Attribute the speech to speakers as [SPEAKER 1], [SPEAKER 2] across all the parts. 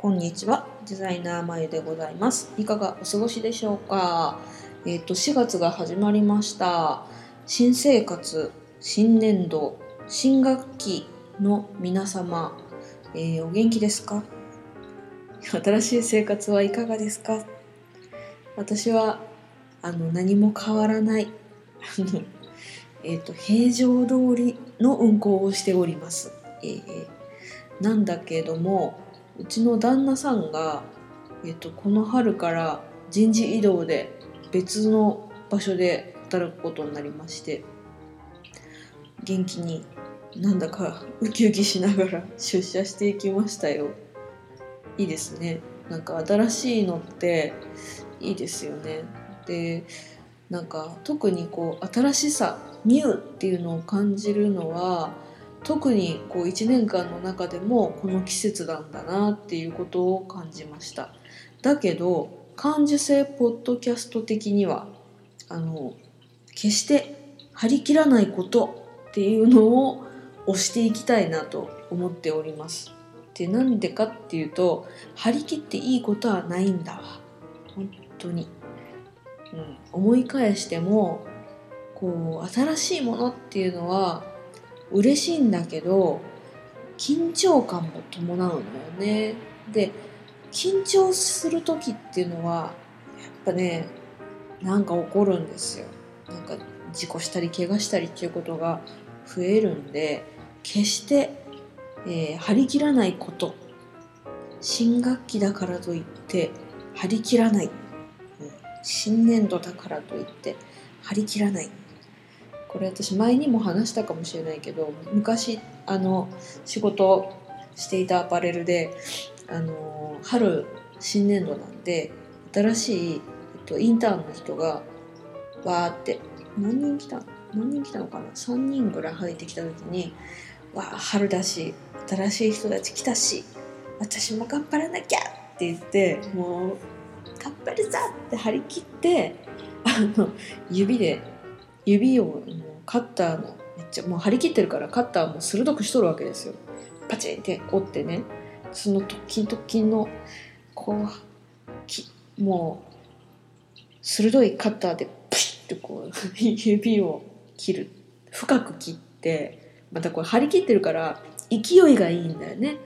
[SPEAKER 1] こんにちは、デザイナーまゆでございます。いかがお過ごしでしょうか？えっ、と、4月が始まりました。新生活、新年度、新学期の皆様、えーお元気ですか？新しい生活はいかがですか？私はあの何も変わらない。えっ、と平常通りの運行をしております、えーなんだけどもうちの旦那さんが、えっとこの春から人事異動で別の場所で働くことになりまして元気になんだかウキウキしながら出社していきましたよ。いいですね。なんか新しいのっていいですよね。でなんか特にこう新しさニューっていうのを感じるのは特にこう1年間の中でもこの季節なんだなっていうことを感じました。だけど感受性ポッドキャスト的にはあの決して張り切らないことっていうのを推していきたいなと思っております。でなんでかっていうと張り切っていいことはないんだわ。本当に、うん、思い返してもこう新しいものっていうのは嬉しいんだけど緊張感も伴うのよね。で緊張する時っていうのはやっぱねなんか起こるんですよ。なんか事故したり怪我したりっていうことが増えるんで決して、えー張り切らないこと。新学期だからといって張り切らない、新年度だからといって張り切らない。これ私前にも話したかもしれないけど昔あの仕事していたアパレルであの春新年度なんで新しい、えっと、インターンの人がわーって何人来た何人来たのかな？3人ぐらい入ってきた時に「わあ春だし新しい人たち来たし私も頑張らなきゃ!」って言ってもう「頑張るぞ!」って張り切ってあの指で指をカッターのめっちゃもう張り切ってるからカッターも鋭くしとるわけですよ。パチンって折ってね。その時々のこうきもう鋭いカッターでプシッてこう指を切る。深く切ってまたこれ張り切ってるから勢いがいいんだよね。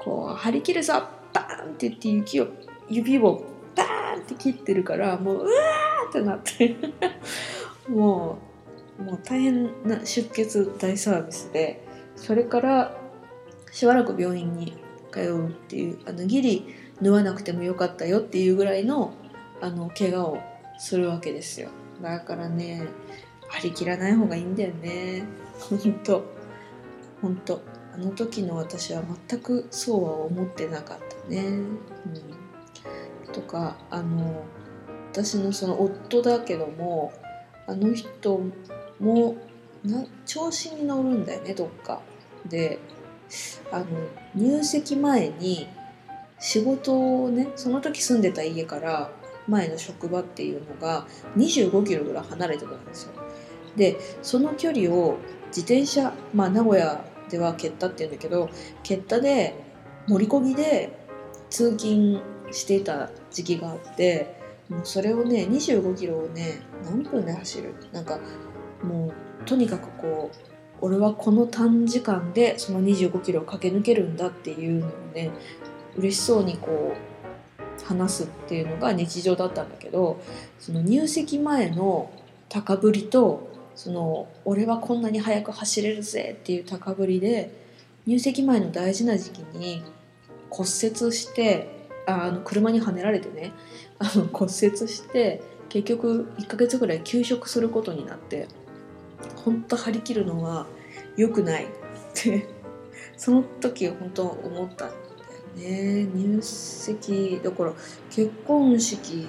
[SPEAKER 1] こう張り切るぞバーンって言って雪を指をバーンって切ってるからもううわーってなって。もうもう大変な出血大サービスでそれからしばらく病院に通うっていうあのギリ縫わなくてもよかったよっていうぐらいのあの怪我をするわけですよ。だからね張り切らない方がいいんだよね。ほんとほんとあの時の私は全くそうは思ってなかったね、うん、とかあの私のその夫だけどもあの人もな調子に乗るんだよねどっか。であの入籍前に仕事をねその時住んでた家から前の職場っていうのが25キロぐらい離れてたんですよ。でその距離を自転車まあ名古屋ではケッタっていうんだけどケッタで乗り込みで通勤していた時期があってもうそれをね25キロをね何分で走る？なんかもうとにかくこう俺はこの短時間でその25キロを駆け抜けるんだっていうのをね嬉しそうにこう話すっていうのが日常だったんだけどその入籍前の高ぶりとその俺はこんなに速く走れるぜっていう高ぶりで入籍前の大事な時期に骨折してあの車にはねられてねあの骨折して結局1ヶ月ぐらい休職することになって本当張り切るのは良くないってその時本当思ったんだよね入籍だから結婚式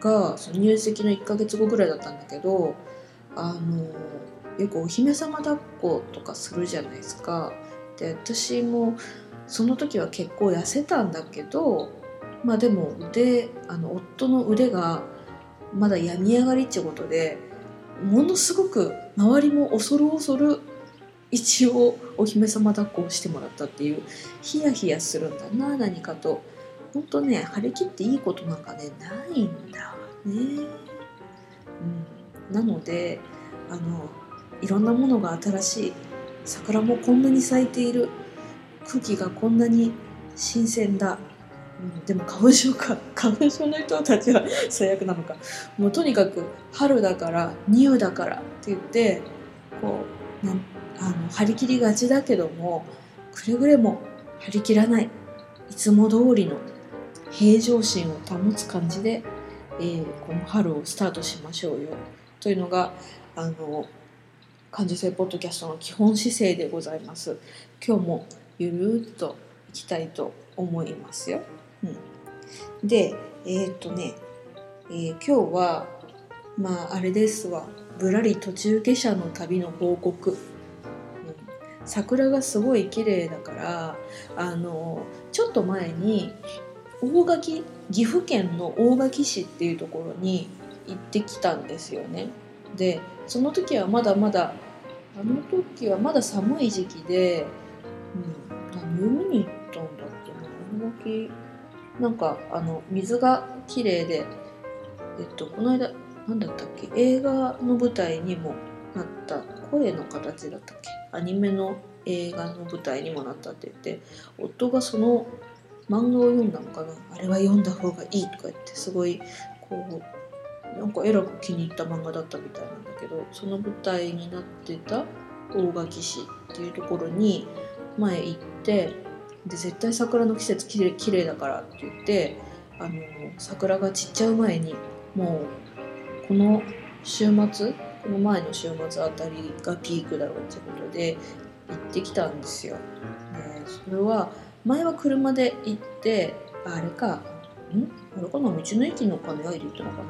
[SPEAKER 1] がその入籍の1ヶ月後ぐらいだったんだけどあのよくお姫様抱っことかするじゃないですか。で私もその時は結構痩せたんだけどまあでも腕あの夫の腕がまだ病み上がりってことでものすごく周りも恐る恐る一応お姫様抱っこをしてもらったっていうヒヤヒヤするんだな何かと。本当ね張り切っていいことなんかねないんだわね、うん、なのであのいろんなものが新しい桜もこんなに咲いている。空気がこんなに新鮮だ、うん、でも花粉症か。花粉症の人たちは最悪なのか。もうとにかく春だから乳だからって言ってこうなあの張り切りがちだけどもくれぐれも張り切らない。いつも通りの平常心を保つ感じで、えー、この春をスタートしましょうよ。というのがあの感受性ポッドキャストの基本姿勢でございます。今日もゆるっといきたいと思いますよ、うん、でえー、っとね、えー、今日はまああれですわ。ぶらり途中下車の旅の報告、うん、桜がすごい綺麗だからあのちょっと前に大垣岐阜県の大垣市っていうところに行ってきたんですよね。でその時はまだまだあの時はまだ寒い時期で、うん、何を見に行ったんだってな大垣。なんかあの水が綺麗でえっとこの間何だったっけ？映画の舞台にもなった声の形だったっけ？アニメの映画の舞台にもなったって言って夫がその漫画を読んだのかな？あれは読んだ方がいいとか言ってすごいこうなんかえらく気に入った漫画だったみたいなんだけどその舞台になってた大垣市っていうところに前行ってで絶対桜の季節きれ綺麗だからって言ってあの桜が散っちゃう前にもうこの週末この前の週末あたりがピークだろうってことで行ってきたんですよ。でそれは前は車で行ってあれかん？あれかな道の駅の金合いで行ったのかな？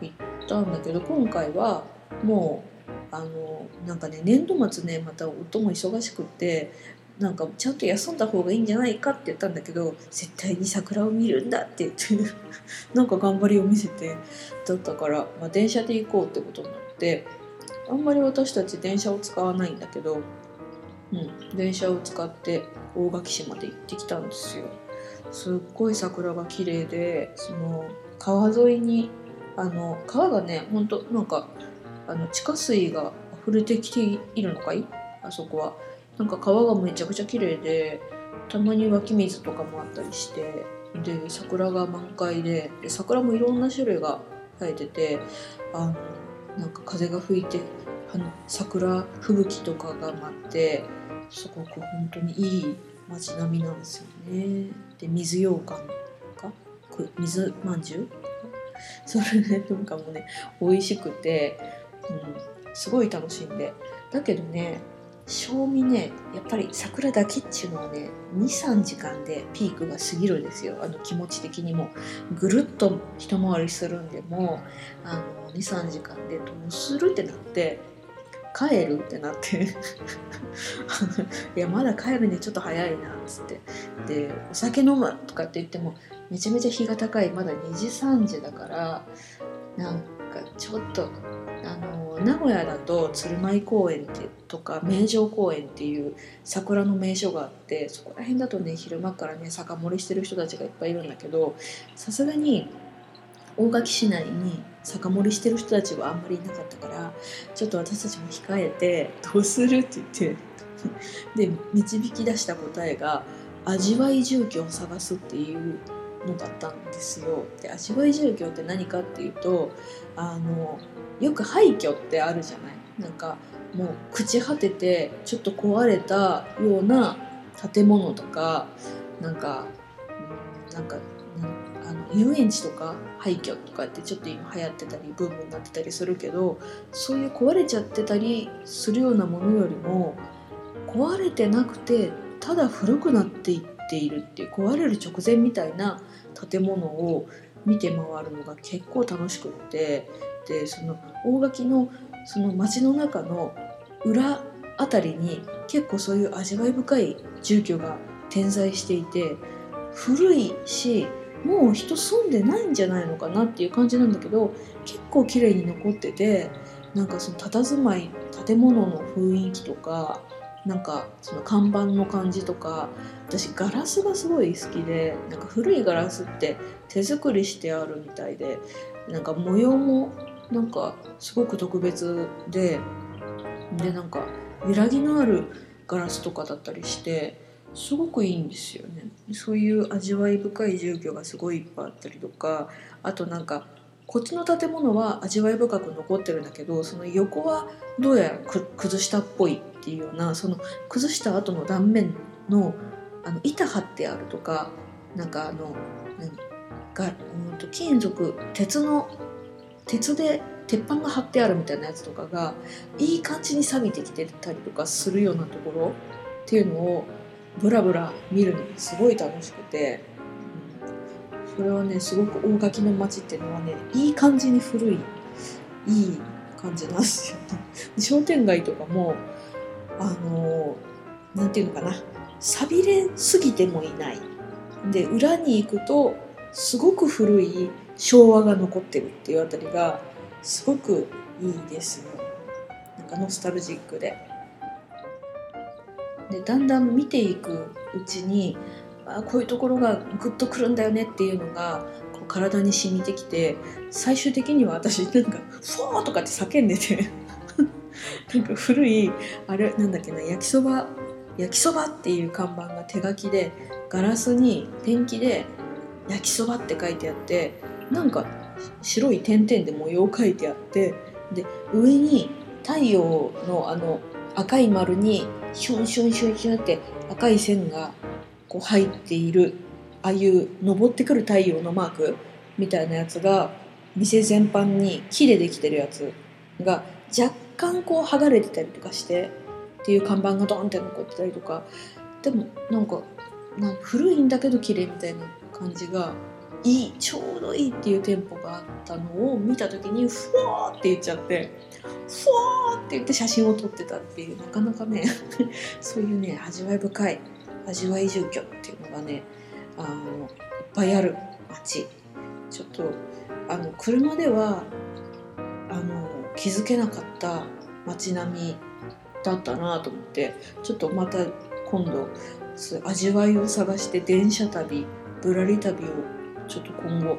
[SPEAKER 1] 行ったんだけど今回はもうあのなんかね年度末ねまた夫も忙しくってなんかちゃんと休んだ方がいいんじゃないかって言ったんだけど絶対に桜を見るんだって言って なんか頑張りを見せてだったから、まあ、電車で行こうってことになってあんまり私たち電車を使わないんだけど、うん、電車を使って大垣市まで行ってきたんですよ。すっごい桜が綺麗でその川沿いにあの川がねほんとなんかあの地下水が溢れてきているのかい？あそこはなんか川がめちゃくちゃ綺麗でたまに湧き水とかもあったりしてで桜が満開でで桜もいろんな種類が生えててあのなんか風が吹いてあの桜吹雪とかが舞ってすごく本当にいい街並みなんですよね。で水羊羹か水まんじゅうそれねなんかもね美味しくて、うん、すごい楽しんでだけどね賞味ねやっぱり桜だけっていうのはね23時間でピークが過ぎるんですよ。あの気持ち的にも。ぐるっと一回りするんでも23時間でどうするってなって帰るってなって。いやまだ帰るにちょっと早いなっつって。でお酒飲むとかって言ってもめちゃめちゃ日が高い。まだ2時3時だからなんかちょっとあの名古屋だと鶴舞公園ってとか名城公園っていう桜の名所があってそこら辺だとね昼間からね酒盛りしてる人たちがいっぱいいるんだけどさすがに大垣市内に酒盛りしてる人たちはあんまりいなかったからちょっと私たちも控えてどうするって言ってで導き出した答えが味わい住居を探すっていうのだったんですよ。で味わい住居って何かっていうとあのよく廃墟ってあるじゃないなんかもう朽ち果ててちょっと壊れたような建物とかなんかなんかあの遊園地とか廃墟とかってちょっと今流行ってたりブームになってたりするけどそういう壊れちゃってたりするようなものよりも壊れてなくてただ古くなっていっているっていう壊れる直前みたいな建物を見て回るのが結構楽しくってでその大垣のその街の中の裏あたりに結構そういう味わい深い住居が点在していて古いしもう人住んでないんじゃないのかなっていう感じなんだけど結構綺麗に残っててなんかその佇まい建物の雰囲気とかなんかその看板の感じとか私ガラスがすごい好きでなんか古いガラスって手作りしてあるみたいでなんか模様もなんかすごく特別ででなんか揺らぎのあるガラスとかだったりしてすごくいいんですよね。そういう味わい深い住居がすごいいっぱいあったりとかあとなんかこっちの建物は味わい深く残ってるんだけどその横はどうやら崩したっぽいっていうようなその崩した後の断面のあの板張ってあるとかなんかあの何が、うんと金属鉄の鉄で鉄板が張ってあるみたいなやつとかがいい感じに錆びてきてたりとかするようなところっていうのをブラブラ見るのがすごい楽しくて、うん、それはねすごく大垣の街っていうのはねいい感じに古いいい感じなんですよね。商店街とかもあの何て言うのかな。錆びれすぎてもいない。で裏に行くとすごく古い昭和が残ってるっていうあたりがすごくいいですよ。なんかノスタルジックで。でだんだん見ていくうちにあこういうところがグッとくるんだよねっていうのがこう体に染みてきて最終的には私なんか「フォー!」とかって叫んでて。なんか古いあれなんだっけな焼きそば焼きそばっていう看板が手書きでガラスにペンキで焼きそばって書いてあってなんか白い点々で模様を書いてあってで上に太陽のあの赤い丸にシュンシュンシュンシュンって赤い線がこう入っているああいう昇ってくる太陽のマークみたいなやつが店全般に木でできてるやつが若干こう剥がれてたりとかしてっていう看板がドンって残ってたりとかでもなんかなんか古いんだけど綺麗みたいな感じがいいちょうどいいっていう店舗があったのを見た時にふわーって言っちゃってふわーって言って写真を撮ってたっていうなかなかね そういうね味わい深い味わい住居っていうのがねあのいっぱいある街。ちょっとあの車ではあの気づけなかった街並みだったなと思ってちょっとまた今度味わいを探して電車旅ぶらり旅をちょっと今後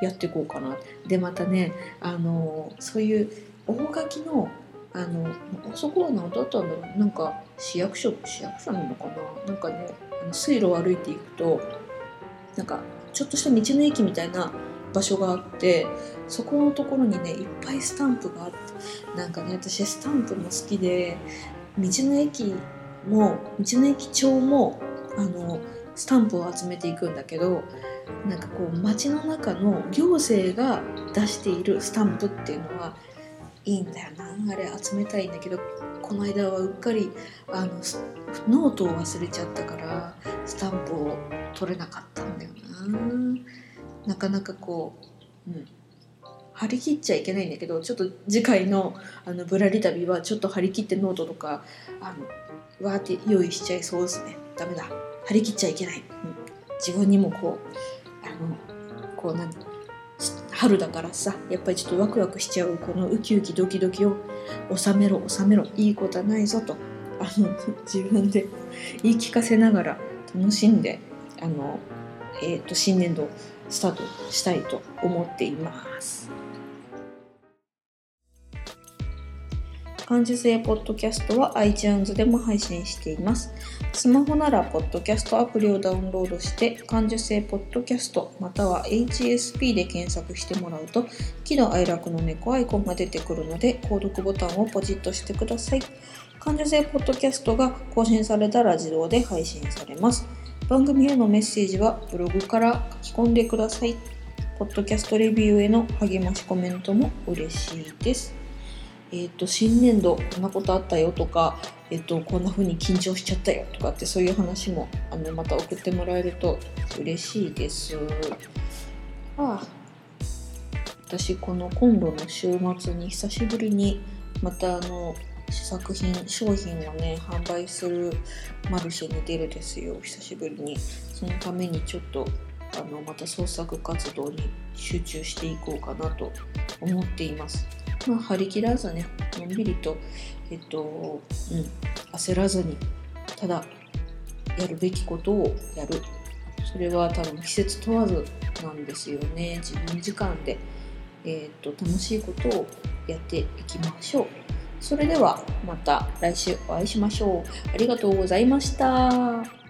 [SPEAKER 1] やっていこうかな。でまたねあのそういう大垣のあのあそこは何だったんだろう。なんか市役所市役所なのかな。なんかねあの水路を歩いていくとなんかちょっとした道の駅みたいな場所があってそこのところにねいっぱいスタンプがあってなんかね私スタンプも好きで道の駅も道の駅帳もあのスタンプを集めていくんだけどなんかこう街の中の行政が出しているスタンプっていうのはいいんだよな。あれ集めたいんだけどこの間はうっかりあのノートを忘れちゃったからスタンプを取れなかったんだよな。なかなかこう、うん、張り切っちゃいけないんだけどちょっと次回のあのぶらり旅はちょっと張り切ってノートとかあのわーって用意しちゃいそうですね。ダメだ。張り切っちゃいけない、うん、自分にもこうあのこう何春だからさやっぱりちょっとワクワクしちゃうこのウキウキドキドキを収めろ収めろ。いいことはないぞと。あの自分で言い聞かせながら楽しんであの、えーと、と新年度スタートしたいと思っています。感受性ポッドキャストは iTunes でも配信しています。スマホならポッドキャストアプリをダウンロードして感受性ポッドキャストまたは HSP で検索してもらうと喜怒哀楽の猫アイコンが出てくるので購読ボタンをポチッとしてください。感受性ポッドキャストが更新されたら自動で配信されます。番組へのメッセージはブログから書き込んでください。ポッドキャストレビューへの励ましコメントも嬉しいです。えーと、新年度こんなことあったよとか、えーと、こんな風に緊張しちゃったよとかってそういう話もあのまた送ってもらえると嬉しいです。ああ私この今度の週末に久しぶりにまたあの作品商品をね販売するマルシェに出るですよ。久しぶりに。そのためにちょっとあのまた創作活動に集中していこうかなと思っています。まあ張り切らずねのんびりとえっとうん焦らずにただやるべきことをやる。それは多分季節問わずなんですよね。自分時間で、えーと楽しいことをやっていきましょう。それではまた来週お会いしましょう。ありがとうございました。